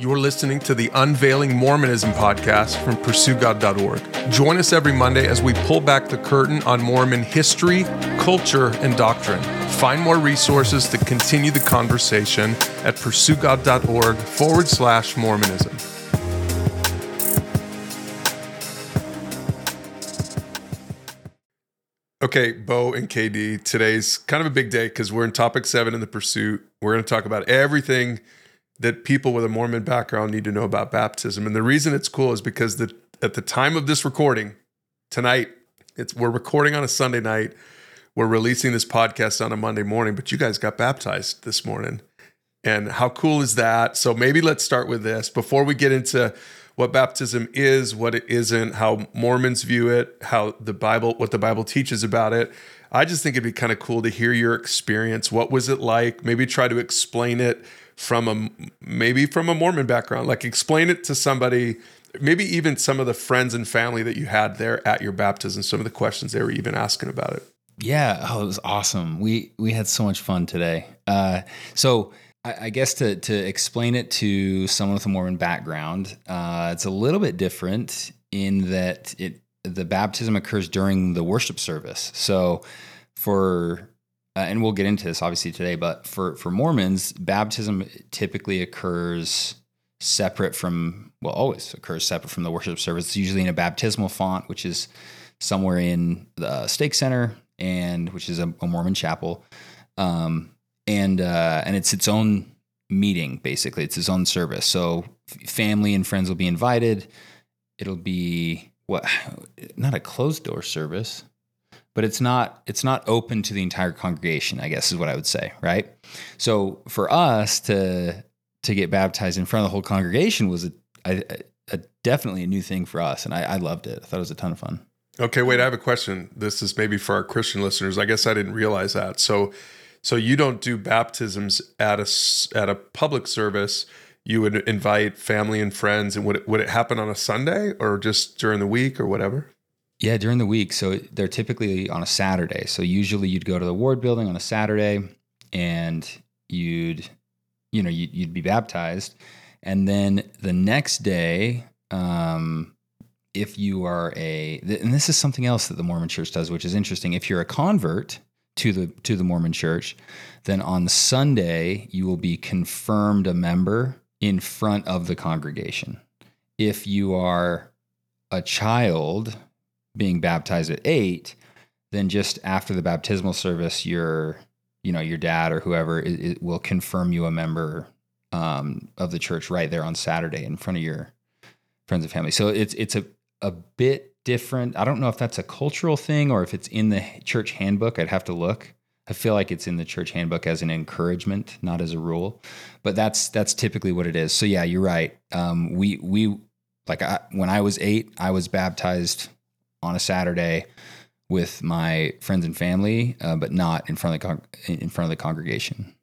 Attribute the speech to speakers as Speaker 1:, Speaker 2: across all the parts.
Speaker 1: You're listening to the Unveiling Mormonism podcast from PursueGod.org. Join us every Monday as we pull back the curtain on Mormon history, culture, and doctrine. Find more resources to continue the conversation at PursueGod.org forward slash Mormonism. Okay, Bo and KD, today's kind of a big day because we're in topic seven in the pursuit. We're going to talk about everything that people with a Mormon background need to know about baptism. And the reason it's cool is because the, at the time of this recording, tonight, it's we're recording on a Sunday night. We're releasing this podcast on a Monday morning, but you guys got baptized this morning. And how cool is that? So maybe let's start with this before we get into what baptism is, what it isn't, how Mormons view it, how the Bible, what the Bible teaches about it. I just think it'd be kind of cool to hear your experience. What was it like? Maybe try to explain it from a maybe from a Mormon background. Like explain it to somebody, maybe even some of the friends and family that you had there at your baptism. Some of the questions they were even asking about it.
Speaker 2: Yeah, oh, it was awesome. We we had so much fun today. Uh, so I, I, guess to to explain it to someone with a Mormon background, uh, it's a little bit different in that it the baptism occurs during the worship service. So for uh, and we'll get into this obviously today, but for for Mormons, baptism typically occurs separate from well, always occurs separate from the worship service. It's usually in a baptismal font, which is somewhere in the stake center, and which is a, a Mormon chapel, um, and uh, and it's its own meeting basically. It's its own service. So family and friends will be invited. It'll be what not a closed door service but it's not it's not open to the entire congregation i guess is what i would say right? So for us to to get baptized in front of the whole congregation was a, a, a definitely a new thing for us and I, I loved it. I thought it was a ton of fun.
Speaker 1: Okay wait i have a question. This is maybe for our christian listeners. I guess i didn't realize that. So so you don't do baptisms at a at a public service. You would invite family and friends and would it, would it happen on a sunday or just during the week or whatever
Speaker 2: yeah, during the week. So they're typically on a Saturday. So usually you'd go to the ward building on a Saturday and you'd, you know, you'd, you'd be baptized. And then the next day, um, if you are a, and this is something else that the Mormon church does, which is interesting. If you're a convert to the, to the Mormon church, then on Sunday, you will be confirmed a member in front of the congregation. If you are a child being baptized at eight, then just after the baptismal service, your you know your dad or whoever will confirm you a member um, of the church right there on Saturday in front of your friends and family. So it's it's a a bit different. I don't know if that's a cultural thing or if it's in the church handbook. I'd have to look. I feel like it's in the church handbook as an encouragement, not as a rule. But that's that's typically what it is. So yeah, you're right. Um, we we like I, when I was eight, I was baptized on a Saturday with my friends and family, uh, but not in front of the con- in front of the congregation.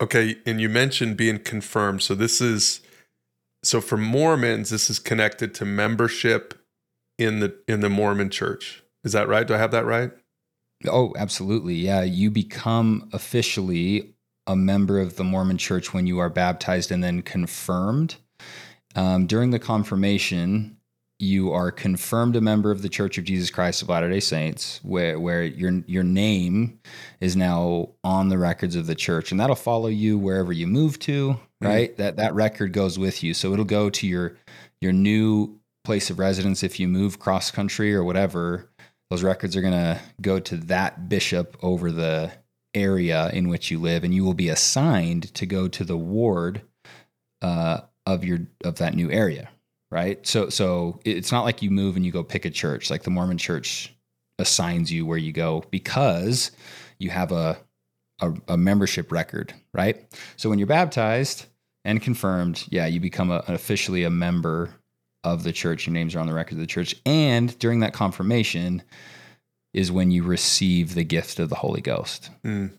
Speaker 1: Okay, and you mentioned being confirmed. So this is so for Mormons, this is connected to membership in the in the Mormon Church. Is that right? Do I have that right?
Speaker 2: Oh, absolutely. Yeah, you become officially a member of the Mormon Church when you are baptized and then confirmed. Um, during the confirmation, you are confirmed a member of the Church of Jesus Christ of Latter-day Saints, where where your your name is now on the records of the church, and that'll follow you wherever you move to. Mm-hmm. Right, mm-hmm. that that record goes with you, so it'll go to your your new place of residence if you move cross country or whatever. Those records are going to go to that bishop over the area in which you live, and you will be assigned to go to the ward uh, of your of that new area right? So so it's not like you move and you go pick a church. Like the Mormon church assigns you where you go because you have a a, a membership record, right? So when you're baptized and confirmed, yeah, you become a, officially a member of the church. Your names are on the record of the church, and during that confirmation is when you receive the gift of the Holy Ghost. Mm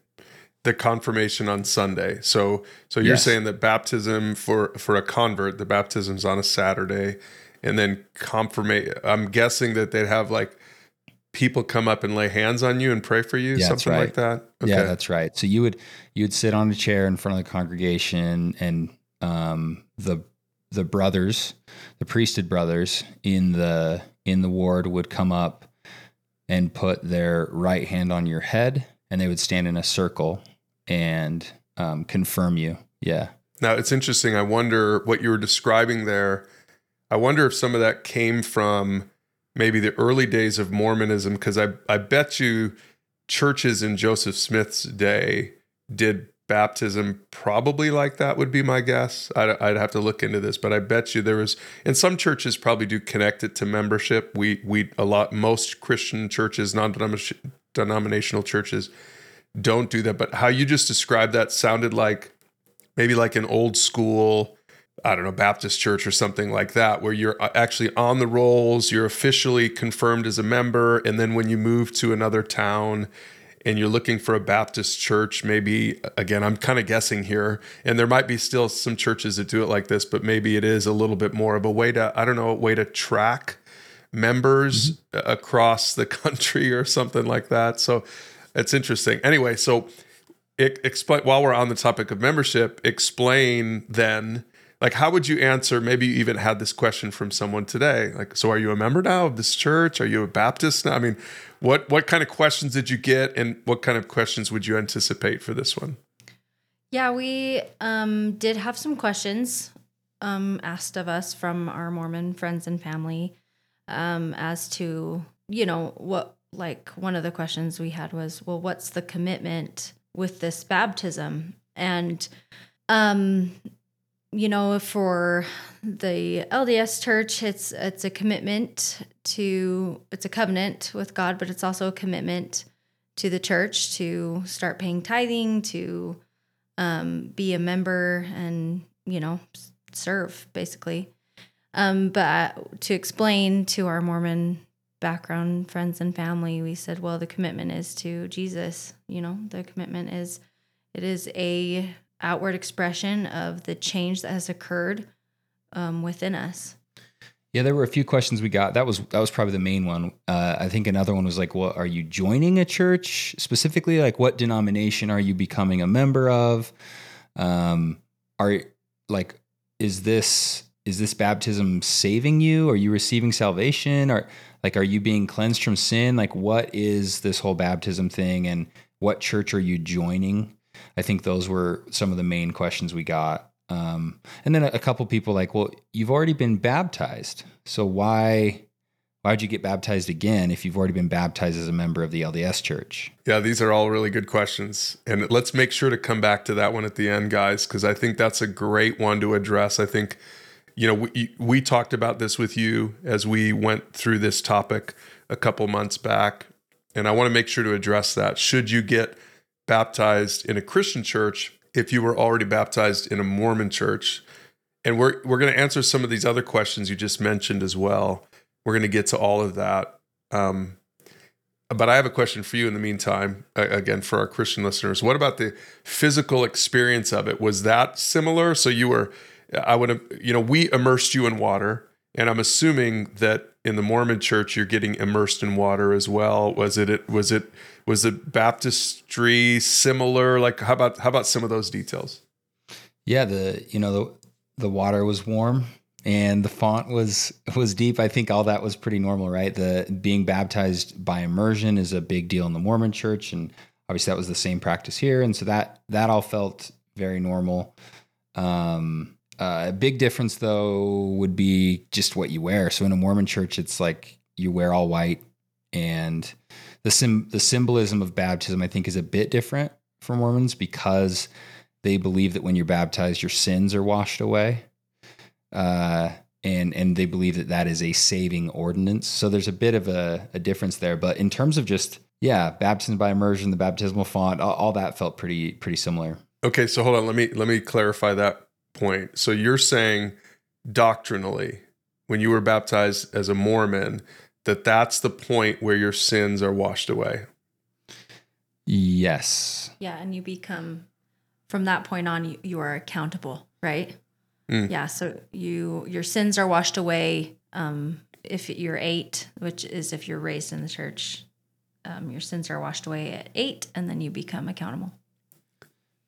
Speaker 1: the confirmation on Sunday. So so you're yes. saying that baptism for for a convert, the baptism's on a Saturday, and then confirmation. I'm guessing that they'd have like people come up and lay hands on you and pray for you, yeah, something right. like that.
Speaker 2: Okay. Yeah, that's right. So you would you would sit on a chair in front of the congregation, and um, the the brothers, the priesthood brothers in the in the ward would come up and put their right hand on your head, and they would stand in a circle and um, confirm you. Yeah.
Speaker 1: Now it's interesting. I wonder what you were describing there. I wonder if some of that came from maybe the early days of Mormonism, because I I bet you churches in Joseph Smith's day did baptism probably like that would be my guess I'd, I'd, have to look into this but i bet you there was and some churches probably do connect it to membership we we a lot most christian churches non-denominational churches don't do that but how you just described that sounded like maybe like an old school I don't know, Baptist church or something like that, where you're uh, actually on the rolls, you're officially confirmed as a member. And then when you move to another town and you're looking for a Baptist church, maybe, again, I'm kind of guessing here, and there might be still some churches that do it like this, but maybe it is a little bit more of a way to, I don't know, a way to track members mm-hmm. across the country or something like that. So it's interesting. Anyway, so it, explain while we're on the topic of membership, explain then like how would you answer maybe you even had this question from someone today like so are you a member now of this church? Are you a baptist now? I mean what what kind of questions did you get and what kind of questions would you anticipate for this one?
Speaker 3: Yeah we um, did have some questions um, asked of us from our mormon friends and family um, as to you know what like one of the questions we had was well what's the commitment with this baptism and um you know, for the LDS church, it's it's a commitment to it's a covenant with God, but it's also a commitment to the church to start paying tithing, to um, be a member, and you know, serve basically. Um, but to explain to our Mormon background friends and family, we said, well, the commitment is to Jesus. You know, the commitment is it is a outward expression of the change that has occurred um, within us.
Speaker 2: Yeah, there were a few questions we got. That was that was probably the main one. Uh, I think another one was like, "Well, are you joining a church specifically? Like, what denomination are you becoming a member of? Um, are like, is this is this baptism saving you? Are you receiving salvation? Or like, are you being cleansed from sin? Like, what is this whole baptism thing? And what church are you joining? I think those were some of the main questions we got. Um, and then a, a couple people like, well, you've already been baptized, so why why would you get baptized again if you've already been baptized as a member of the LDS church?
Speaker 1: Yeah, these are all really good questions. And let's make sure to come back to that one at the end, guys, because I think that's a great one to address. I think, you know, we, we talked about this with you as we went through this topic a couple months back. And I want to make sure to address that. Should you get baptized in a Christian church if you were already baptized in a Mormon church. And we're we're going to answer some of these other questions you just mentioned as well. We're going to get to all of that. Um, but I have a question for you in the meantime. Again, for our Christian listeners, what about the physical experience of it? Was that similar? So you were, I would have, you know, we immersed you in water, and I'm assuming that in the Mormon church you're getting immersed in water as well. Was it? Was it? Was the baptistry similar? Like how about how about some of those details?
Speaker 2: Yeah, the you know the the water was warm and the font was was deep. I think all that was pretty normal, right? The being baptized by immersion is a big deal in the Mormon church and obviously that was the same practice here and so that that all felt very normal. Um uh, a big difference though would be just what you wear. So in a Mormon church it's like you wear all white and the sim the symbolism of baptism I think is a bit different for Mormons because they believe that when you're baptized your sins are washed away. Uh, and and they believe that that is a saving ordinance. So there's a bit of a, a difference there, but in terms of just yeah, baptism by immersion, the baptismal font, all, all that felt pretty pretty similar.
Speaker 1: Okay, so hold on, let me let me clarify that point. So you're saying doctrinally, when you were baptized as a Mormon, that that's the point where your sins are washed away.
Speaker 2: Yes.
Speaker 3: Yeah, and you become from that point on you, you are accountable, right? Mm. Yeah, so you your sins are washed away um if you're 8, which is if you're raised in the church. Um, your sins are washed away at 8 and then you become accountable.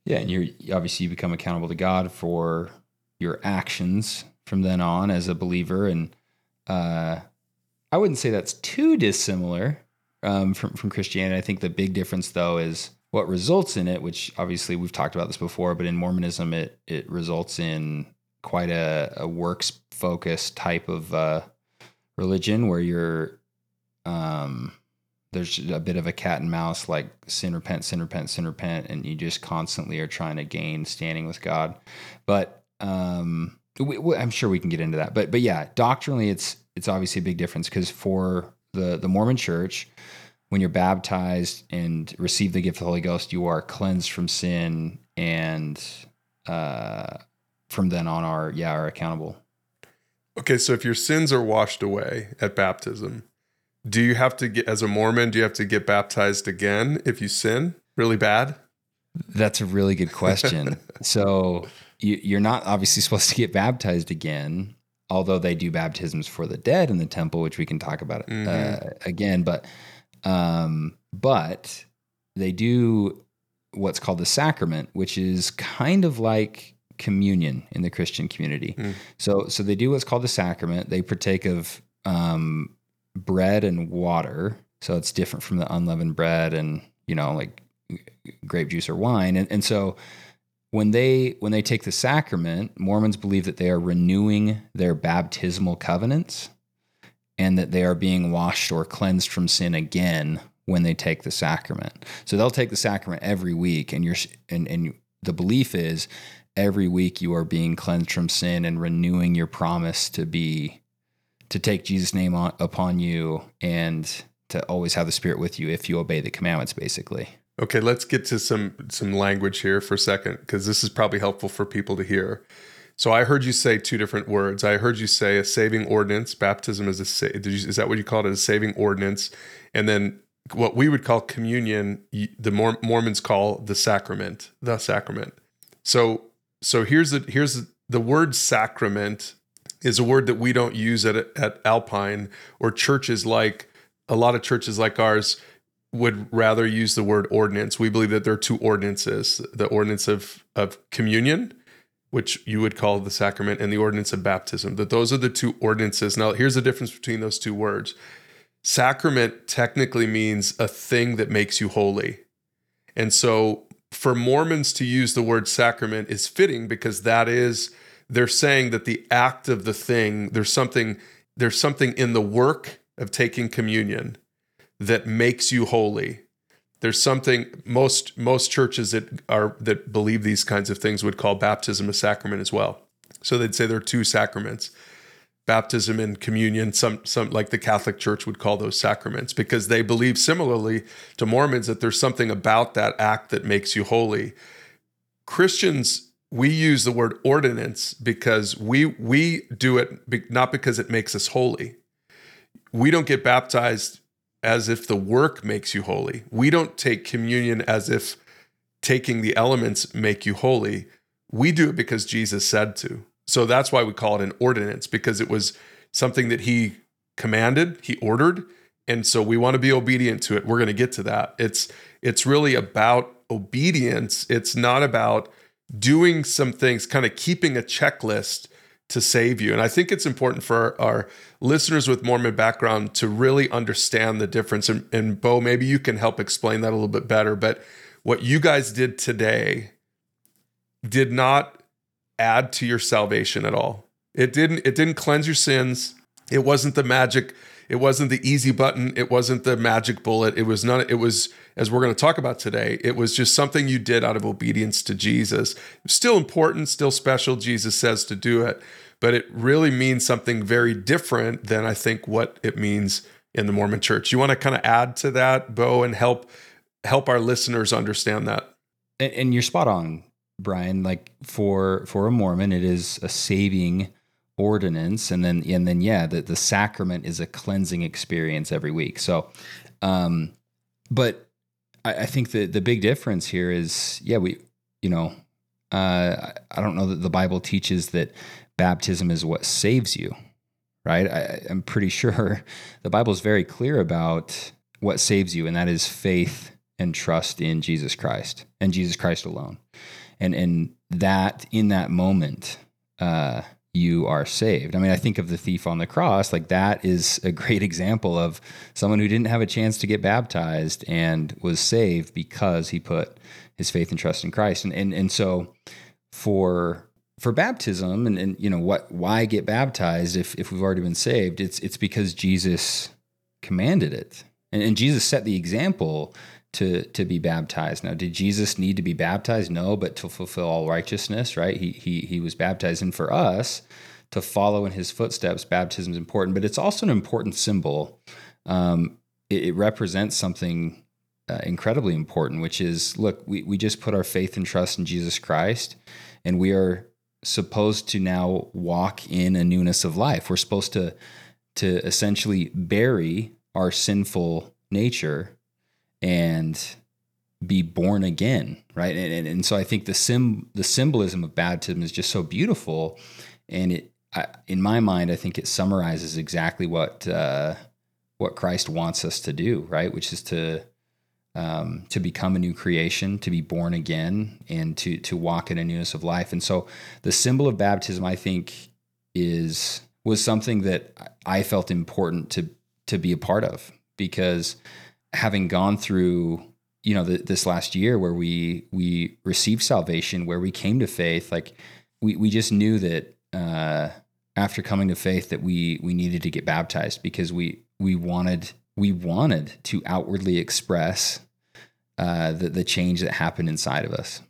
Speaker 2: Yeah, and you're obviously you become accountable to God for your actions from then on as a believer. And uh, I wouldn't say that's too dissimilar um, from from Christianity. I think the big difference though is what results in it, which obviously we've talked about this before, but in Mormonism it it results in quite a, a works focused type of uh, religion where you're um, there's a bit of a cat and mouse like sin repent sin repent sin repent and you just constantly are trying to gain standing with god. But um we, we, i'm sure we can get into that. But but yeah doctrinally it's it's obviously a big difference because for the the mormon church when you're baptized and receive the gift of the holy ghost you are cleansed from sin and uh from then on are yeah are accountable.
Speaker 1: Okay, so if your sins are washed away at baptism, do you have to get as a Mormon, do you have to get baptized again if you sin really bad?
Speaker 2: That's a really good question. so you, you're not obviously supposed to get baptized again, although they do baptisms for the dead in the temple, which we can talk about
Speaker 1: Mhm.
Speaker 2: uh, again. But um, but they do what's called the sacrament, which is kind of like communion in the Christian community.
Speaker 1: Mm.
Speaker 2: So so they do what's called the sacrament. They partake of um, bread and water. So it's different from the unleavened bread and you know like grape juice or wine. And, and so when they when they take the sacrament, Mormons believe that they are renewing their baptismal covenants and that they are being washed or cleansed from sin again when they take the sacrament. So they'll take the sacrament every week and you're and and the belief is every week you are being cleansed from sin and renewing your promise to be to take Jesus name on, upon you and to always have the spirit with you if you obey the commandments basically.
Speaker 1: Okay, let's get to some some language here for a second because this is probably helpful for people to hear. So I heard you say two different words. I heard you say a saving ordinance. Baptism is a sa- you, is that what you called it? A saving ordinance, and then what we would call communion, the Mor- Mormons call the sacrament. The sacrament. So so here's the here's the word sacrament is a word that we don't use at at Alpine or churches like a lot of churches like ours would rather use the word ordinance. We believe that there are two ordinances: the ordinance of of communion, which you would call the sacrament, and the ordinance of baptism. That those are the two ordinances. Now, here's the difference between those two words. Sacrament technically means a thing that makes you holy. And so for Mormons to use the word sacrament is fitting because that is they're saying that the act of the thing, there's something there's something in the work of taking communion that makes you holy. There's something most most churches that are that believe these kinds of things would call baptism a sacrament as well. So they'd say there are two sacraments baptism and communion some some like the catholic church would call those sacraments because they believe similarly to mormons that there's something about that act that makes you holy christians we use the word ordinance because we we do it not because it makes us holy we don't get baptized as if the work makes you holy we don't take communion as if taking the elements make you holy we do it because jesus said to so that's why we call it an ordinance because it was something that he commanded, he ordered, and so we want to be obedient to it. We're going to get to that. It's it's really about obedience. It's not about doing some things, kind of keeping a checklist to save you. And I think it's important for our, listeners with Mormon background to really understand the difference. And, and Bo, maybe you can help explain that a little bit better. But what you guys did today did not add to your salvation at all. It didn't it didn't cleanse your sins. It wasn't the magic it wasn't the easy button, it wasn't the magic bullet. It was not it was as we're going to talk about today, it was just something you did out of obedience to Jesus. Still important, still special Jesus says to do it, but it really means something very different than I think what it means in the Mormon church. You want to kind of add to that, Bo, and help help our listeners understand that.
Speaker 2: And, and you're spot on, Brian. Like for for a Mormon, it is a saving ordinance, and then and then yeah, the the sacrament is a cleansing experience every week. So, um, but I, I think the the big difference here is yeah, we you know, uh, I don't know that the Bible teaches that baptism is what saves you, right? I, I'm pretty sure the Bible is very clear about what saves you, and that is faith and trust in Jesus Christ and Jesus Christ alone. And and that in that moment, uh, you are saved. I mean, I think of the thief on the cross, like that is a great example of someone who didn't have a chance to get baptized and was saved because he put his faith and trust in Christ. And and and so for for baptism and, and you know what why get baptized if if we've already been saved, it's it's because Jesus commanded it. And, and Jesus set the example to to be baptized. Now, did Jesus need to be baptized? No, but to fulfill all righteousness, right? He he he was baptized, and for us to follow in his footsteps, baptism is important. But it's also an important symbol. Um, it, it, represents something uh, incredibly important, which is look, we we just put our faith and trust in Jesus Christ, and we are supposed to now walk in a newness of life. We're supposed to to essentially bury our sinful nature and be born again, right? And, and, and so I think the sim the symbolism of baptism is just so beautiful, and it I, in my mind I think it summarizes exactly what uh, what Christ wants us to do, right? Which is to um, to become a new creation, to be born again, and to to walk in a newness of life. And so the symbol of baptism, I think, is was something that I felt important to to be a part of because having gone through you know the, this last year where we we received salvation where we came to faith like we we just knew that uh, after coming to faith that we we needed to get baptized because we we wanted we wanted to outwardly express uh, the the change that happened inside of us.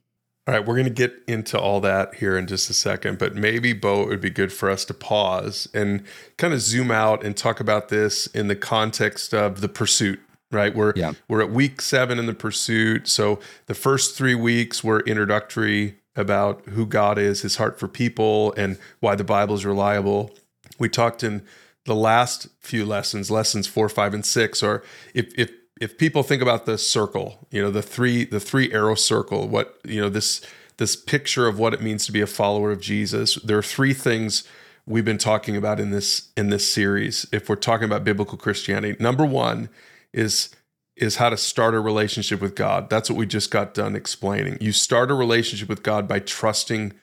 Speaker 1: All right, we're going to get into all that here in just a second, but maybe Bo, it would be good for us to pause and kind of zoom out and talk about this in the context of the pursuit right? We're yeah. we're at week seven in the pursuit. So the first three weeks were introductory about who God is, His heart for people, and why the Bible is reliable. We talked in the last few lessons, lessons four, five, and six, or if if if people think about the circle, you know, the three the three arrow circle, what you know this this picture of what it means to be a follower of Jesus. There are three things we've been talking about in this in this series. If we're talking about biblical Christianity, number one is is how to start a relationship with God. That's what we just got done explaining. You start a relationship with God by trusting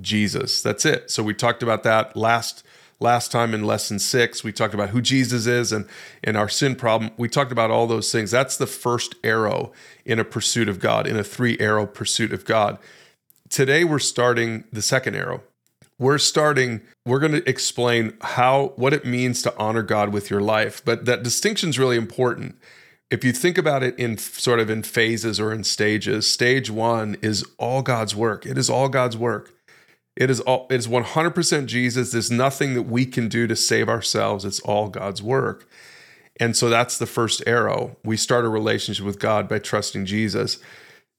Speaker 1: Jesus. That's it. So we talked about that last last time in lesson 6. We talked about who Jesus is and and our sin problem. We talked about all those things. That's the first arrow in a pursuit of God, in a three arrow pursuit of God. Today we're starting the second arrow. We're starting we're going to explain how what it means to honor God with your life. But that distinction is really important. If you think about it in sort of in phases or in stages, stage 1 is all God's work. It is all God's work. It is all it is 100% Jesus. There's nothing that we can do to save ourselves. It's all God's work. And so that's the first arrow. We start a relationship with God by trusting Jesus.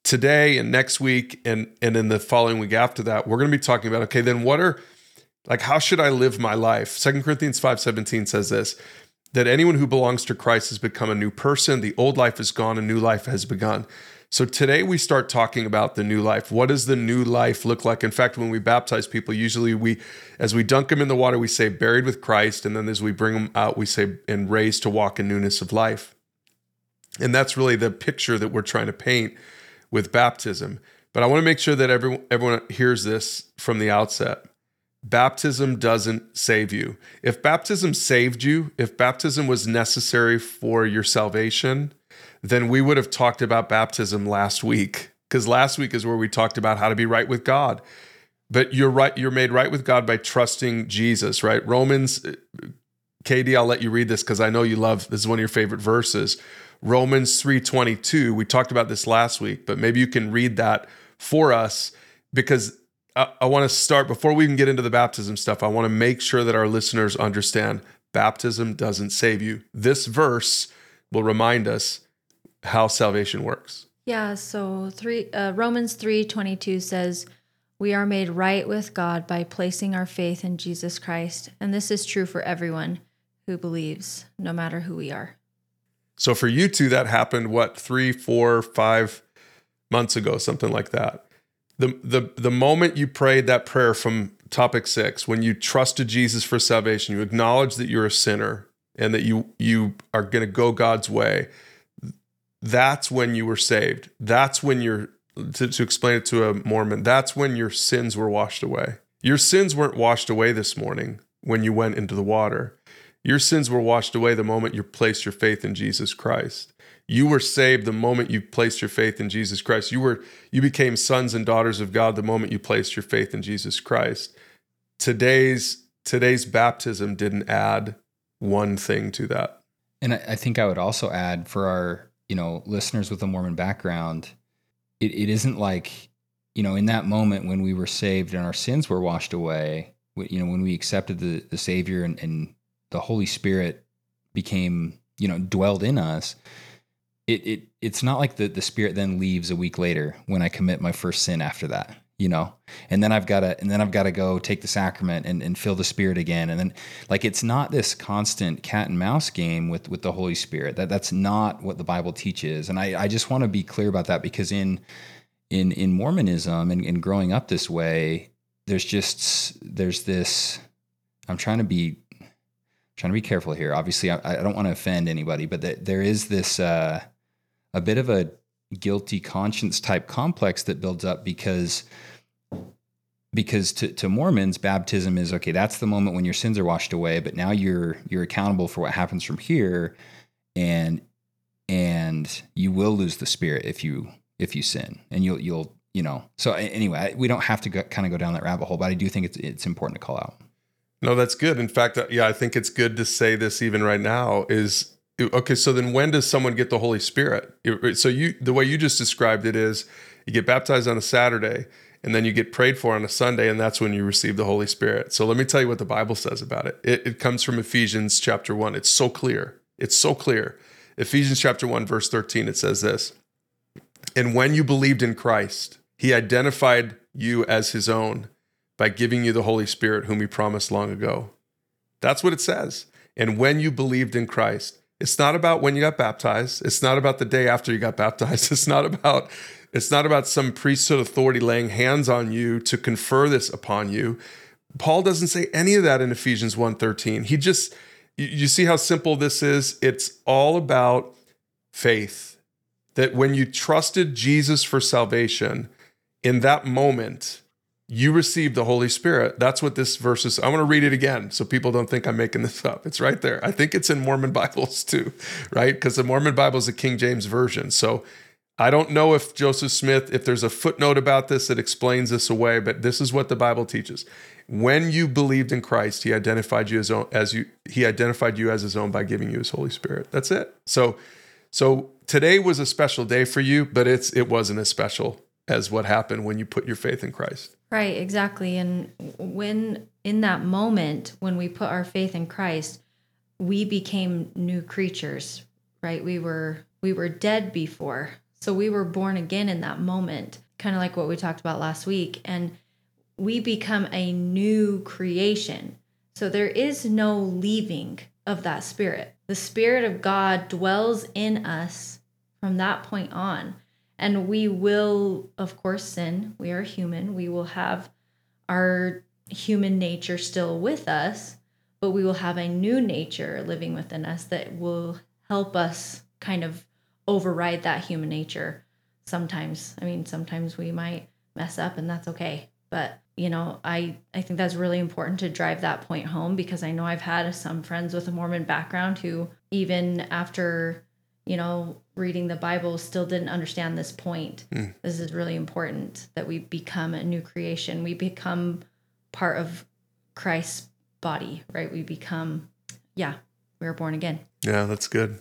Speaker 1: Today and next week and and in the following week after that, we're going to be talking about okay, then what are like, how should I live my life? Second Corinthians 5.17 says this, that anyone who belongs to Christ has become a new person. The old life is gone, a new life has begun. So today we start talking about the new life. What does the new life look like? In fact, when we baptize people, usually we, as we dunk them in the water, we say buried with Christ. And then as we bring them out, we say and raised to walk in newness of life. And that's really the picture that we're trying to paint with baptism. But I want to make sure that everyone, everyone hears this from the outset baptism doesn't save you. If baptism saved you, if baptism was necessary for your salvation, then we would have talked about baptism last week because last week is where we talked about how to be right with God. But you're right, you're made right with God by trusting Jesus, right? Romans KD, I'll let you read this because I know you love this is one of your favorite verses. Romans 3:22. We talked about this last week, but maybe you can read that for us because I, I want to start before we can get into the baptism stuff. I want to make sure that our listeners understand baptism doesn't save you. This verse will remind us how salvation works.
Speaker 3: Yeah, so three uh, Romans three twenty two says, "We are made right with God by placing our faith in Jesus Christ, and this is true for everyone who believes, no matter who we are."
Speaker 1: So for you two, that happened what three, four, five months ago, something like that. The the the moment you prayed that prayer from topic 6 when you trusted Jesus for salvation you acknowledge that you're a sinner and that you you are going to go God's way that's when you were saved. That's when you're to, to explain it to a Mormon that's when your sins were washed away. Your sins weren't washed away this morning when you went into the water. Your sins were washed away the moment you placed your faith in Jesus Christ. You were saved the moment you placed your faith in Jesus Christ. You were you became sons and daughters of God the moment you placed your faith in Jesus Christ. Today's today's baptism didn't add one thing to that.
Speaker 2: And I, think I would also add for our, you know, listeners with a Mormon background, it, it isn't like, you know, in that moment when we were saved and our sins were washed away, you know, when we accepted the, the Savior and, and the Holy Spirit became, you know, dwelled in us, it, it it's not like the, the Spirit then leaves a week later when I commit my first sin after that you know? And then i've got to and then i've got to go take the sacrament and, and fill the spirit again. And then like it's not this constant cat and mouse game with with the holy spirit. That that's not what the bible teaches. And i i just want to be clear about that because in in in mormonism and, and growing up this way there's just there's this i'm trying to be trying to be careful here obviously i, I don't want to offend anybody but th- there is this uh a bit of a guilty conscience type complex that builds up because because to, to Mormons, baptism is okay. That's the moment when your sins are washed away, but now you're you're accountable for what happens from here, and and you will lose the spirit if you if you sin, and you'll you'll you know. So anyway, we don't have to go, kind of go down that rabbit hole, but I do think it's it's important to call out.
Speaker 1: No, that's good. In fact, uh, yeah, I think it's good to say this even right now. Is okay so then when does someone get the holy spirit? So you the way you just described it is you get baptized on a saturday and then you get prayed for on a sunday and that's when you receive the holy spirit. So let me tell you what the bible says about it. It, it comes from ephesians chapter 1 it's so clear. It's so clear. Ephesians chapter 1 verse 13 it says this and when you believed in christ he identified you as his own by giving you the holy spirit whom he promised long ago that's what it says and when you believed in christ it's not about when you got baptized. It's not about the day after you got baptized. It's not about it's not about some priesthood authority laying hands on you to confer this upon you. Paul doesn't say any of that in Ephesians 1:13. He just you see how simple this is? It's all about faith. That when you trusted Jesus for salvation, in that moment, you received the Holy Spirit. That's what this verse is. I want to read it again so people don't think I'm making this up. It's right there. I think it's in Mormon Bibles too, right? Because the Mormon Bible is a King James version. So I don't know if Joseph Smith, if there's a footnote about this that explains this away, but this is what the Bible teaches. When you believed in Christ, He identified you as, own, as you He identified you as His own by giving you His Holy Spirit. That's it. So, so today was a special day for you, but it's it wasn't as special as what happened when you put your faith in Christ.
Speaker 3: Right, exactly. And when in that moment, when we put our faith in Christ, we became new creatures, right? We were we were dead before. So we were born again in that moment, kind of like what we talked about last week. And we become a new creation. So there is no leaving of that spirit. The spirit of God dwells in us from that point on. And we will, of course, sin. We are human. We will have our human nature still with us, but we will have a new nature living within us that will help us kind of override that human nature sometimes. I mean, sometimes we might mess up and that's okay. But, you know, I I think that's really important to drive that point home because I know I've had some friends with a Mormon background who even after you know, reading the Bible still didn't understand this point. Mm. This is really important that we become a new creation. We become part of Christ's body, right? We become, yeah, we are born again.
Speaker 1: Yeah, that's good.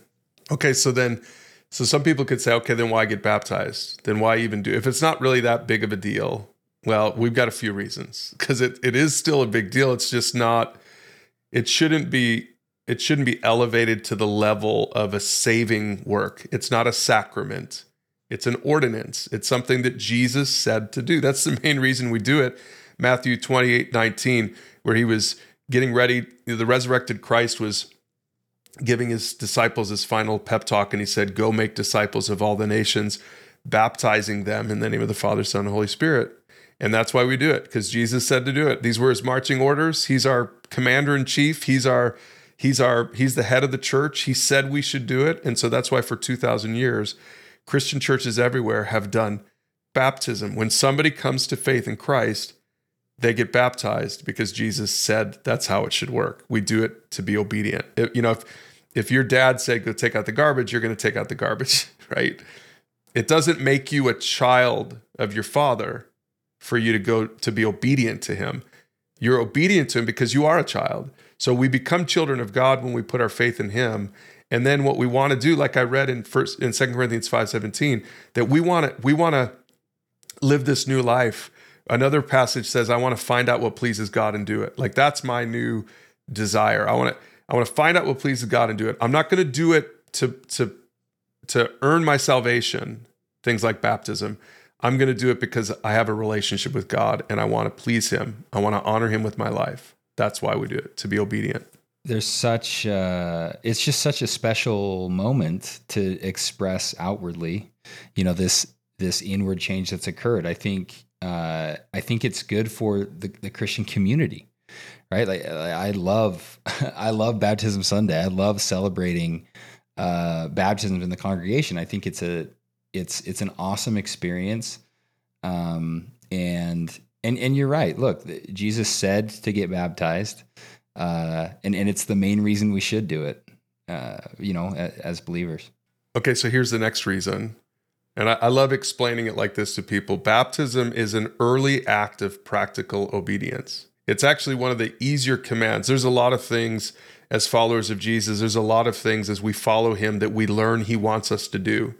Speaker 1: Okay, so then, so some people could say, okay, then why get baptized? Then why even do? If it's not really that big of a deal, well, we've got a few reasons because it, it is still a big deal. It's just not, it shouldn't be it shouldn't be elevated to the level of a saving work. It's not a sacrament. It's an ordinance. It's something that Jesus said to do. That's the main reason we do it. Matthew 28 19, where he was getting ready, the resurrected Christ was giving his disciples his final pep talk, and he said, Go make disciples of all the nations, baptizing them in the name of the Father, Son, and Holy Spirit. And that's why we do it, because Jesus said to do it. These were his marching orders. He's our commander in chief. He's our He's our he's the head of the church. He said we should do it, and so that's why for 2000 years Christian churches everywhere have done baptism. When somebody comes to faith in Christ, they get baptized because Jesus said that's how it should work. We do it to be obedient. If, you know, if if your dad said go take out the garbage, you're going to take out the garbage, right? It doesn't make you a child of your father for you to go to be obedient to him. You're obedient to him because you are a child. So we become children of God when we put our faith in him. And then what we want to do, like I read in first in Second Corinthians 5:17, that we want to we want to live this new life. Another passage says, I want to find out what pleases God and do it. Like that's my new desire. I want to I want to find out what pleases God and do it. I'm not going to do it to to to earn my salvation, things like baptism. I'm going to do it because I have a relationship with God and I want to please him. I want to honor him with my life. That's why we do it, to be obedient.
Speaker 2: There's such uh it's just such a special moment to express outwardly, you know, this this inward change that's occurred. I think uh I think it's good for the, the Christian community right? Like I love, I love Baptism Sunday. I love celebrating uh, baptisms in the congregation. I think it's a, it's it's an awesome experience, um, and and and you're right. Look, Jesus said to get baptized, uh, and and it's the main reason we should do it. Uh, you know, as, as believers.
Speaker 1: Okay, so here's the next reason. And I, I, love explaining it like this to people. Baptism is an early act of practical obedience. It's actually one of the easier commands. There's a lot of things as followers of Jesus, there's a lot of things as we follow him that we learn he wants us to do.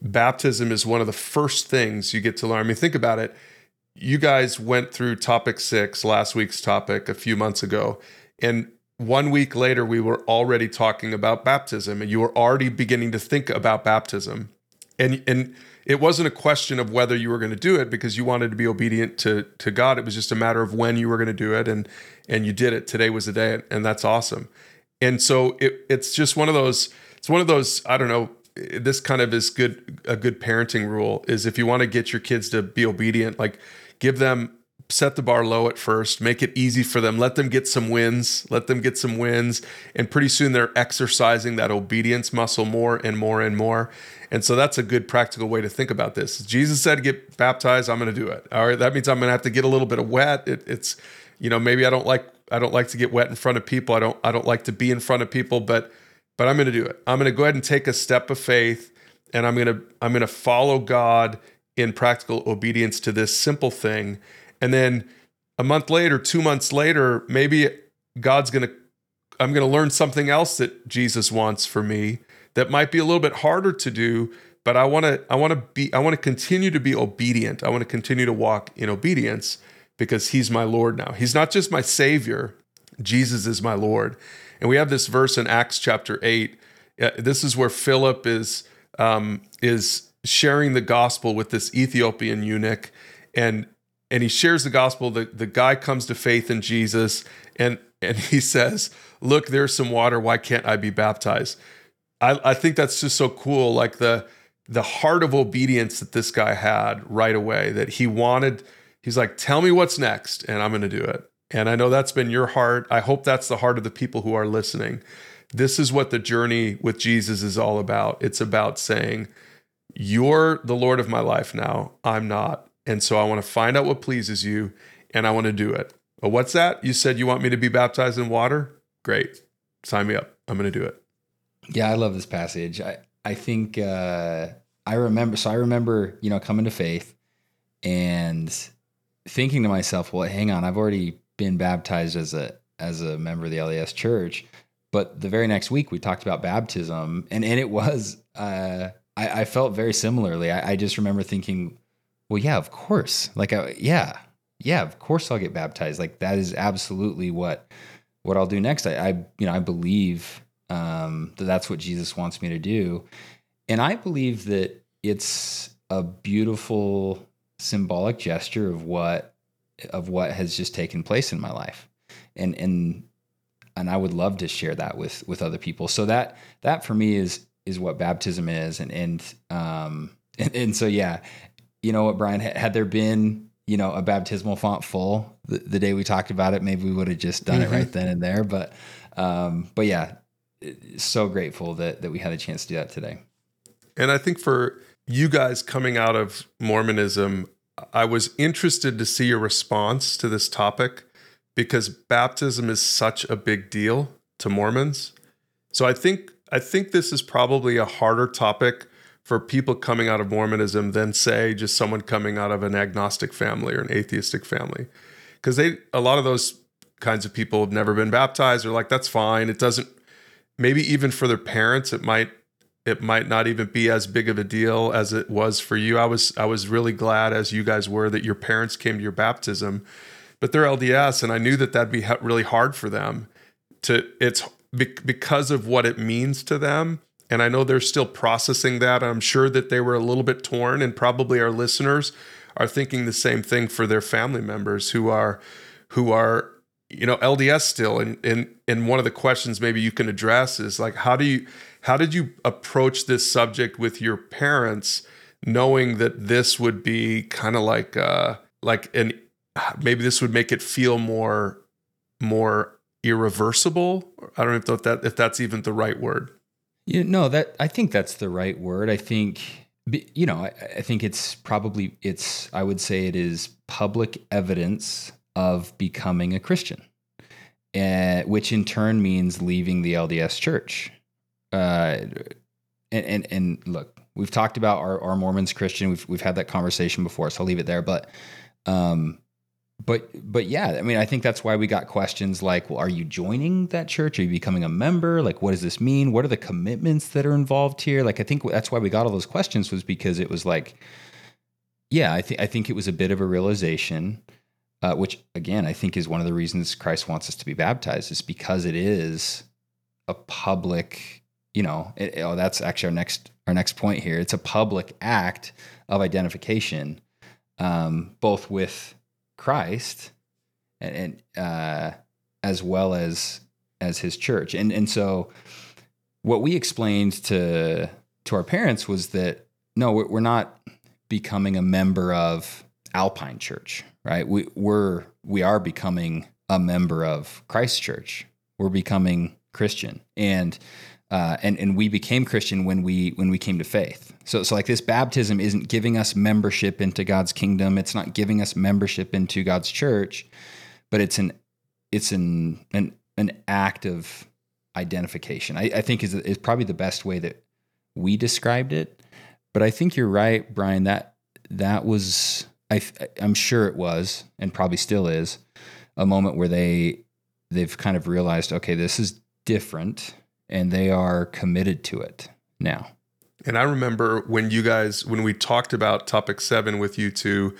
Speaker 1: Baptism is one of the first things you get to learn. I mean, think about it. You guys went through topic six, last week's topic, a few months ago. And one week later, we were already talking about baptism, and you were already beginning to think about baptism. And, and it wasn't a question of whether you were going to do it because you wanted to be obedient to to God. It was just a matter of when you were going to do it, and and you did it. Today was the day, and that's awesome. And so it, it's just one of those. It's one of those. I don't know. This kind of is good. A good parenting rule is if you want to get your kids to be obedient, like give them set the bar low at first, make it easy for them, let them get some wins, let them get some wins, and pretty soon they're exercising that obedience muscle more and more and more. And so that's a good practical way to think about this. Jesus said, get baptized. I'm going to do it. All right. That means I'm going to have to get a little bit of wet. It, it's, you know, maybe I don't like, I don't like to get wet in front of people. I don't, I don't like to be in front of people, but, but I'm going to do it. I'm going to go ahead and take a step of faith and I'm going to, I'm going to follow God in practical obedience to this simple thing. And then a month later, two months later, maybe God's going to, I'm going to learn something else that Jesus wants for me that might be a little bit harder to do but i want to i want to be i want to continue to be obedient. I want to continue to walk in obedience because he's my lord now. He's not just my savior. Jesus is my lord. And we have this verse in acts chapter 8 this is where philip is um, is sharing the gospel with this ethiopian eunuch and and he shares the gospel the, the guy comes to faith in jesus and and he says look there's some water why can't i be baptized I, I think that's just so cool. Like the the heart of obedience that this guy had right away, that he wanted, he's like, tell me what's next, and I'm gonna do it. And I know that's been your heart. I hope that's the heart of the people who are listening. This is what the journey with Jesus is all about. It's about saying, You're the Lord of my life now. I'm not. And so I want to find out what pleases you and I want to do it. What's that? You said you want me to be baptized in water? Great. Sign me up. I'm going to do it.
Speaker 2: Yeah, I love this passage. I I think uh, I remember. So I remember, you know, coming to faith and thinking to myself, "Well, hang on, I've already been baptized as a as a member of the LDS Church." But the very next week, we talked about baptism, and and it was uh, I, I, felt very similarly. I, I, just remember thinking, "Well, yeah, of course. Like, I, yeah, yeah, of course, I'll get baptized. Like, that is absolutely what what I'll do next. I, I you know, I believe um, that that's what Jesus wants me to do. And I believe that it's a beautiful symbolic gesture of what of what has just taken place in my life. And and and I would love to share that with with other people. So that that for me is is what baptism is and and um and, and so yeah, you know what Brian had there been you know a baptismal font full the, the day we talked about it maybe we would have just done mm-hmm. it right then and there but um but yeah so grateful that that we had a chance to do that today.
Speaker 1: And I think for you guys coming out of Mormonism, I was interested to see your response to this topic because baptism is such a big deal to Mormons. So I think I think this is probably a harder topic for people coming out of Mormonism than say just someone coming out of an agnostic family or an atheistic family. Cuz they a lot of those kinds of people have never been baptized or like that's fine. It doesn't maybe even for their parents it might it might not even be as big of a deal as it was for you. I was I was really glad as you guys were that your parents came to your baptism, but they're LDS, and I knew that that'd be really hard for them. To it's because of what it means to them, and I know they're still processing that. I'm sure that they were a little bit torn, and probably our listeners are thinking the same thing for their family members who are who are you know LDS still. And and and one of the questions maybe you can address is like how do you how did you approach this subject with your parents, knowing that this would be kind of like uh, like an maybe this would make it feel more more irreversible? I don't know if that if that's even the right word.
Speaker 2: Yeah, no, that I think that's the right word. I think you know, I, I think it's probably it's I would say it is public evidence of becoming a Christian. Uh, which in turn means leaving the LDS church uh, and, and, and look, we've talked about our, our Mormons Christian. We've we've had that conversation before, so I'll leave it there. But um, but but yeah, I mean, I think that's why we got questions like, well, are you joining that church? Are you becoming a member? Like, what does this mean? What are the commitments that are involved here? Like, I think that's why we got all those questions was because it was like, yeah, I think I think it was a bit of a realization. Uh, which again, I think is one of the reasons Christ wants us to be baptized, is because it is a public you know, it, oh, that's actually our next our next point here. It's a public act of identification, um, both with Christ and, and uh, as well as as His church. And and so, what we explained to to our parents was that no, we're not becoming a member of Alpine Church, right? We we're we are becoming a member of Christ Church. We're becoming Christian, and uh, and and we became Christian when we when we came to faith. So so like this baptism isn't giving us membership into God's kingdom. It's not giving us membership into God's church, but it's an it's an an an act of identification. I, I think is is probably the best way that we described it. But I think you're right, Brian. That that was I I'm sure it was and probably still is a moment where they they've kind of realized okay this is different and they are committed to it now.
Speaker 1: And I remember when you guys, when we talked about topic seven with you two,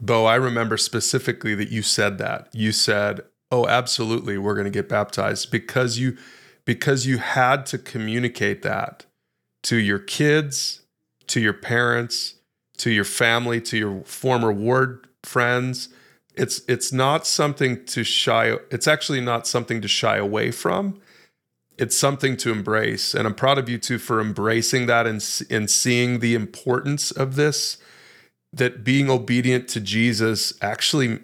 Speaker 1: Bo, I remember specifically that you said that. You said, "Oh, absolutely, we're going to get baptized," because you because you had to communicate that to your kids, to your parents, to your family, to your former ward friends. It's it's not something to shy. It's actually not something to shy away from it's something to embrace. And I'm proud of you too for embracing that and, and seeing the importance of this. That being obedient to Jesus actually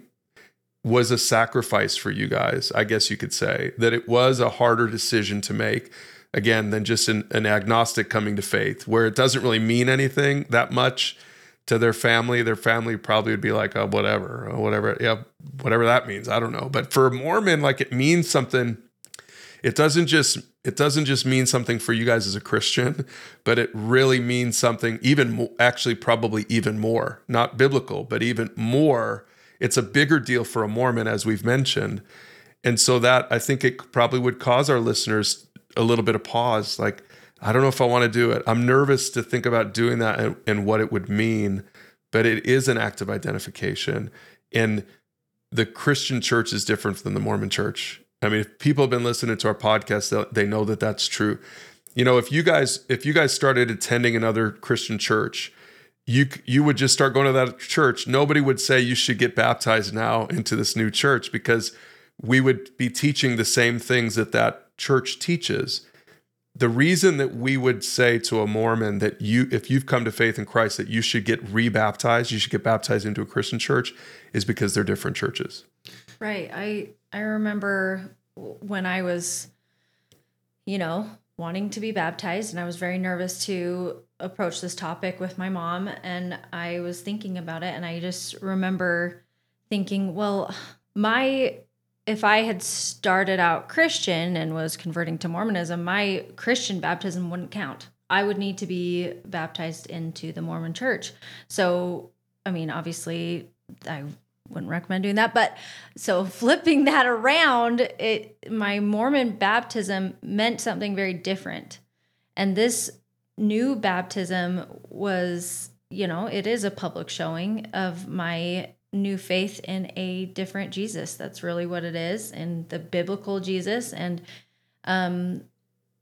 Speaker 1: was a sacrifice for you guys, I guess you could say. That it was a harder decision to make, again, than just an, an agnostic coming to faith, where it doesn't really mean anything that much to their family. Their family probably would be like, oh, whatever, whatever, yeah, whatever that means. I don't know. But for a Mormon, like it means something it doesn't just it doesn't just mean something for you guys as a Christian, but it really means something even actually probably even more, not biblical, but even more. It's a bigger deal for a Mormon as we've mentioned. And so that I think it probably would cause our listeners a little bit of pause like I don't know if I want to do it. I'm nervous to think about doing that and, and what it would mean, but it is an act of identification. And the Christian church is different than the Mormon church. I mean, if people have been listening to our podcast, they know that that's true. You know, if you guys if you guys started attending another Christian church, you you would just start going to that church. Nobody would say you should get baptized now into this new church because we would be teaching the same things that that church teaches. The reason that we would say to a Mormon that you if you've come to faith in Christ that you should get rebaptized, you should get baptized into a Christian church is because they're different churches.
Speaker 3: Right. I I remember when I was, you know, wanting to be baptized, and I was very nervous to approach this topic with my mom and I was thinking about it and I just remember thinking, well, my if I had started out Christian and was converting to Mormonism, my Christian baptism wouldn't count. I would need to be baptized into the Mormon church. So, I mean, obviously, I wouldn't recommend doing that. But so flipping that around, it my Mormon baptism meant something very different. And this new baptism was, you know, it is a public showing of my new faith in a different Jesus. That's really what it is, in the biblical Jesus. And um,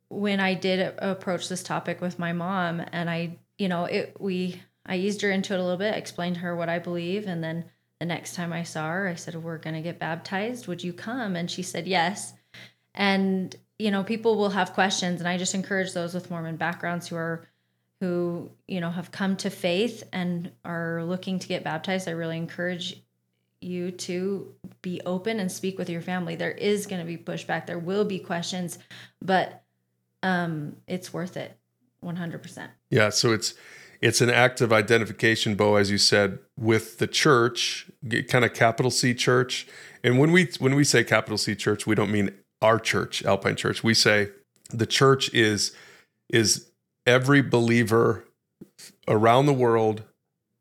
Speaker 3: when I did approach this topic with my mom, and I, you know, it we I eased her into it a little bit, explained to her what I believe, and then the next time I saw her, I said, "We're going to get baptized. Would you come?" And she said yes. And you know, people will have questions, and I just encourage those with Mormon backgrounds who are who you know have come to faith and are looking to get baptized i really encourage you to be open and speak with your family there is going to be pushback there will be questions but um it's worth it 100%
Speaker 1: yeah so it's it's an act of identification bo as you said with the church kind of capital c church and when we when we say capital c church we don't mean our church alpine church we say the church is is every believer around the world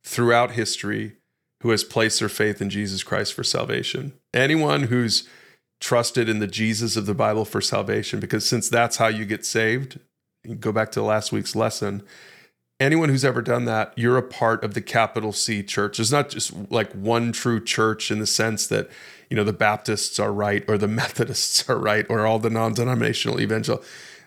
Speaker 1: throughout history who has placed their faith in Jesus Christ for salvation. Anyone who's trusted in the Jesus of the Bible for salvation, because since that's how you get saved, you go back to last week's lesson. Anyone who's ever done that, you're a part of the capital C church. There's not just like one true church in the sense that, you know, the Baptists are right or the Methodists are right or all the non denominational evangel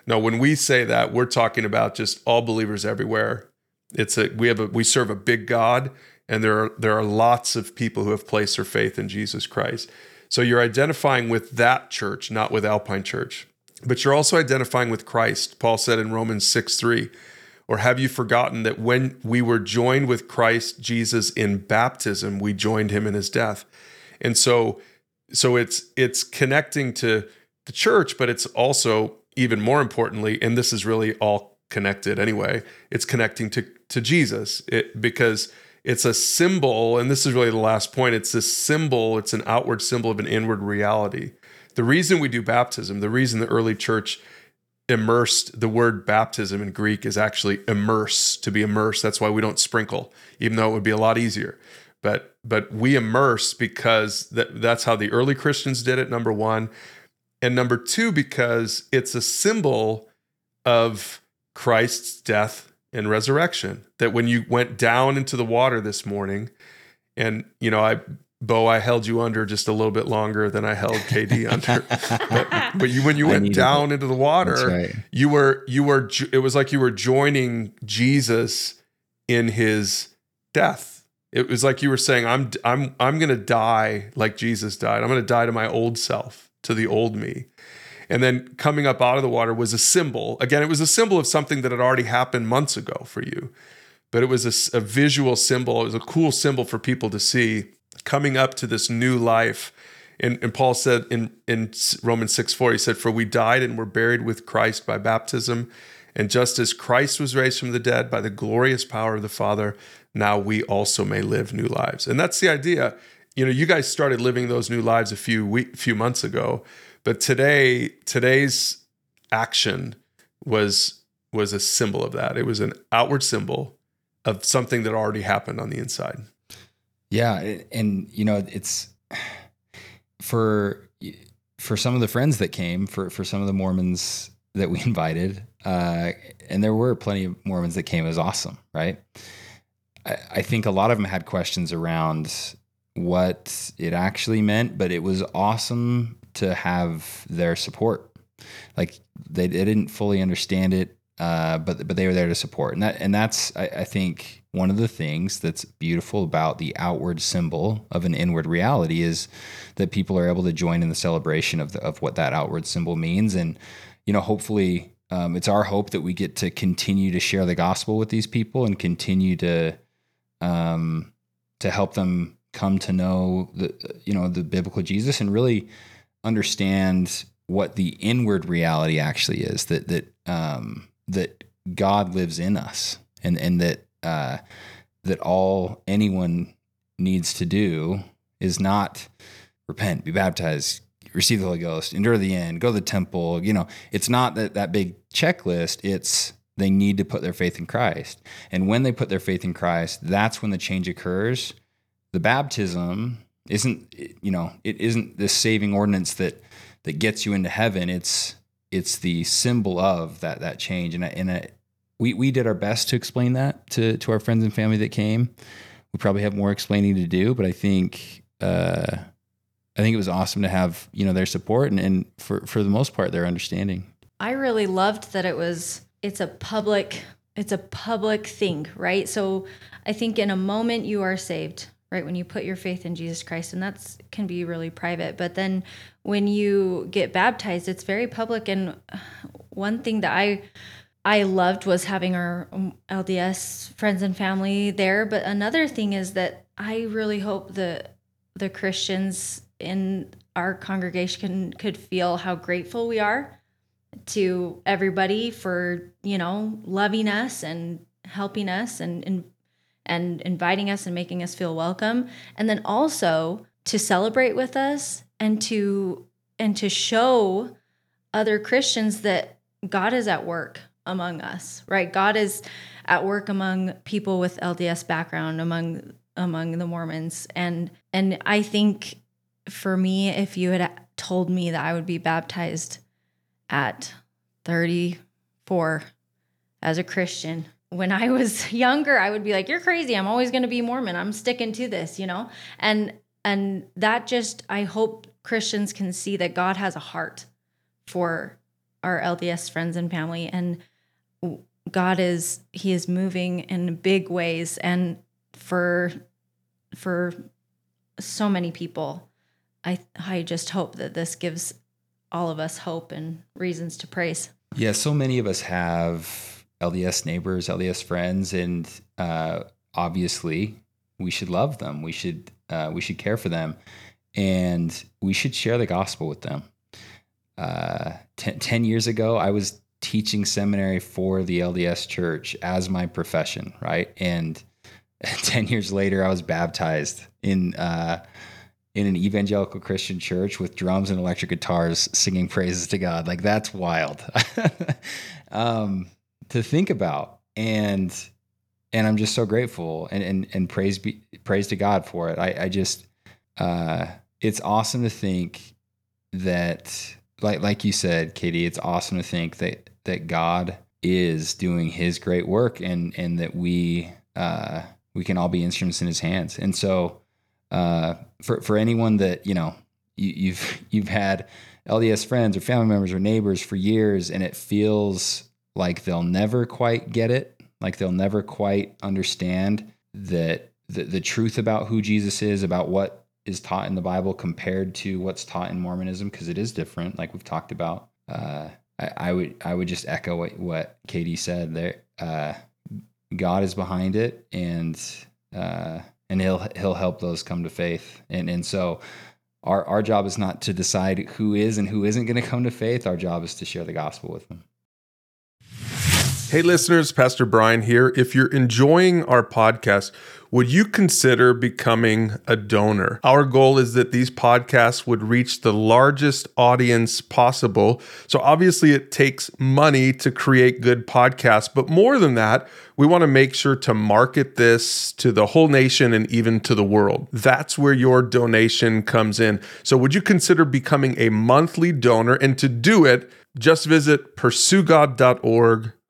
Speaker 1: no, when we say that, we're talking about just all believers everywhere. It's a we have a we serve a big God, and there are there are lots of people who have placed their faith in Jesus Christ. So you're identifying with that church, not with Alpine Church. But you're also identifying with Christ. Paul said in Romans 6 3, or have you forgotten that when we were joined with Christ Jesus in baptism, we joined him in his death? And so so it's it's connecting to the church, but it's also even more importantly, and this is really all connected anyway, it's connecting to, to Jesus it, because it's a symbol, and this is really the last point. It's a symbol, it's an outward symbol of an inward reality. The reason we do baptism, the reason the early church immersed, the word baptism in Greek is actually immerse, to be immersed. That's why we don't sprinkle, even though it would be a lot easier. But but we immerse because that, that's how the early Christians did it, number one. And number two, because it's a symbol of Christ's death and resurrection. That when you went down into the water this morning, and you know, I Bo, I held you under just a little bit longer than I held KD under. but, but, you, when you went down it. into the water, right. you were you were. It was like you were joining Jesus in his death. It was like you were saying, "I'm I'm I'm going to die like Jesus died. I'm going to die to my old self." to the old me. And then coming up out of the water was a symbol. Again, it was a symbol of something that had already happened months ago for you, but it was a, a visual symbol. It was a cool symbol for people to see coming up to this new life. And, and Paul said in, in Romans 6 4, he said, For we died and were buried with Christ by baptism. And just as Christ was raised from the dead by the glorious power of the Father, now we also may live new lives. And that's the idea you know, you guys started living those new lives a few week, few months ago, but today, today's action was was a symbol of that. It was an outward symbol of something that already happened on the inside.
Speaker 2: Yeah, and you know, it's for for some of the friends that came, for for some of the Mormons that we invited, uh, and there were plenty of Mormons that came. It was awesome, right? I, I think a lot of them had questions around what it actually meant, but it was awesome to have their support. Like they, they didn't fully understand it, uh, but but they were there to support, and that and that's I, I think one of the things that's beautiful about the outward symbol of an inward reality is that people are able to join in the celebration of the, of what that outward symbol means, and you know hopefully um, it's our hope that we get to continue to share the gospel with these people and continue to um, to help them come to know the you know the biblical Jesus and really understand what the inward reality actually is that that um, that God lives in us and and that uh, that all anyone needs to do is not repent, be baptized, receive the Holy Ghost, endure the end, go to the temple. You know, it's not that that big checklist. It's they need to put their faith in Christ, and when they put their faith in Christ, that's when the change occurs. The baptism isn't, you know, it isn't this saving ordinance that that gets you into heaven. It's it's the symbol of that that change, and and we we did our best to explain that to to our friends and family that came. We probably have more explaining to do, but I think uh, I think it was awesome to have you know their support and, and for for the most part their understanding.
Speaker 3: I really loved that it was it's a public it's a public thing, right? So I think in a moment you are saved, right? When you put your faith in Jesus Christ, and that's can be really private. But then when you get baptized, it's very public. And one thing that I I loved was having our um, LDS friends and family there. But another thing is that I really hope that the Christians in our congregation could feel how grateful we are to everybody for you know loving us and helping us and, and and inviting us and making us feel welcome and then also to celebrate with us and to and to show other Christians that God is at work among us, right? God is at work among people with LDS background, among among the Mormons. And and I think for me, if you had told me that I would be baptized at 34 as a Christian, when I was younger, I would be like, You're crazy. I'm always gonna be Mormon. I'm sticking to this, you know? And and that just I hope Christians can see that God has a heart for our LDS friends and family and God is he is moving in big ways and for for so many people I I just hope that this gives all of us hope and reasons to praise.
Speaker 2: Yeah, so many of us have LDS neighbors, LDS friends and uh, obviously we should love them. We should uh, we should care for them and we should share the gospel with them. Uh, ten, 10 years ago, I was teaching seminary for the LDS church as my profession, right? And 10 years later, I was baptized in, uh, in an evangelical Christian church with drums and electric guitars singing praises to God. Like that's wild um, to think about. And, and I'm just so grateful and, and, and praise be, praise to God for it. I, I just, uh, it's awesome to think that like like you said, Katie, it's awesome to think that that God is doing His great work, and and that we uh, we can all be instruments in His hands. And so, uh, for for anyone that you know you, you've you've had LDS friends or family members or neighbors for years, and it feels like they'll never quite get it, like they'll never quite understand that the, the truth about who Jesus is, about what is taught in the Bible compared to what's taught in Mormonism because it is different, like we've talked about. Uh, I, I, would I would just echo what, what Katie said. There, uh, God is behind it, and uh, and he'll he'll help those come to faith. And and so our our job is not to decide who is and who isn't going to come to faith. Our job is to share the gospel with them.
Speaker 1: Hey, listeners, Pastor Brian here. If you're enjoying our podcast, would you consider becoming a donor? Our goal is that these podcasts would reach the largest audience possible. So, obviously, it takes money to create good podcasts, but more than that, we want to make sure to market this to the whole nation and even to the world. That's where your donation comes in. So, would you consider becoming a monthly donor? And to do it, just visit pursuegod.org